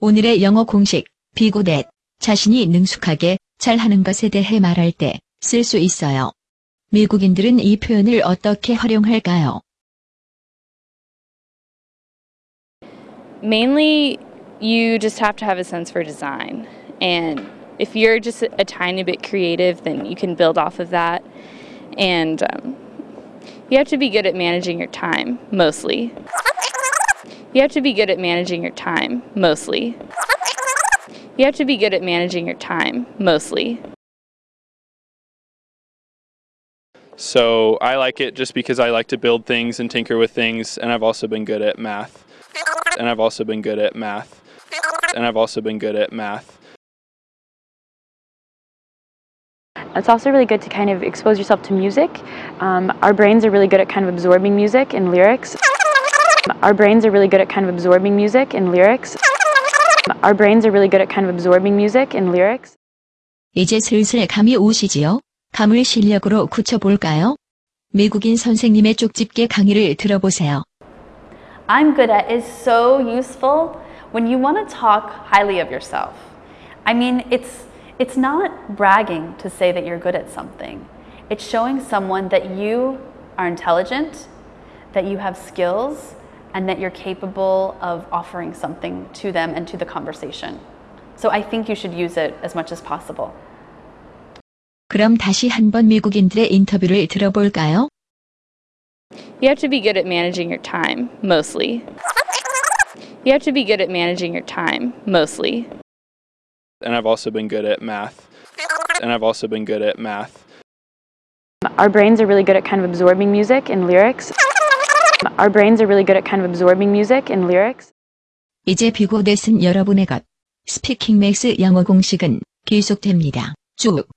오늘의 영어 공식, 비고댓, 자신이 능숙하게 잘하는 것에 대해 말할 때 쓸 수 있어요. 미국인들은 이 표현을 어떻게 활용할까요? Mainly, you just have to have a sense for design. And if you're just a tiny bit creative, then you can build off of that. And um, you have to be good at managing your time, mostly. You have to be good at managing your time, mostly. You have to be good at managing your time, mostly. So I like it just because I like to build things and tinker with things, and I've also been good at math. And I've also been good at math. And I've also been good at math. It's also really good to kind of expose yourself to music. Um, our brains are really good at kind of absorbing music and lyrics. Our brains are really good at kind of absorbing music and lyrics. Our brains are really good at kind of absorbing music and lyrics. 이제 슬슬 감이 오시지요? 감을 실력으로 굳혀볼까요? 미국인 선생님의 쪽집게 강의를 들어보세요. I'm good at is so useful when you want to talk highly of yourself. I mean, it's it's not bragging to say that you're good at something. It's showing someone that you are intelligent, that you have skills, and that you're capable of offering something to them and to the conversation. So I think you should use it as much as possible. 그럼 다시 한번 미국인들의 인터뷰를 들어볼까요? You have to be good at managing your time, mostly. You have to be good at managing your time, mostly. And I've also been good at math. And I've also been good at math. Our brains are really good at kind of absorbing music and lyrics. Our brains are really good at kind of absorbing music and lyrics. 이제 비고댓은 여러분의 것. 스피킹 맥스 영어 공식은 계속됩니다. 쭉.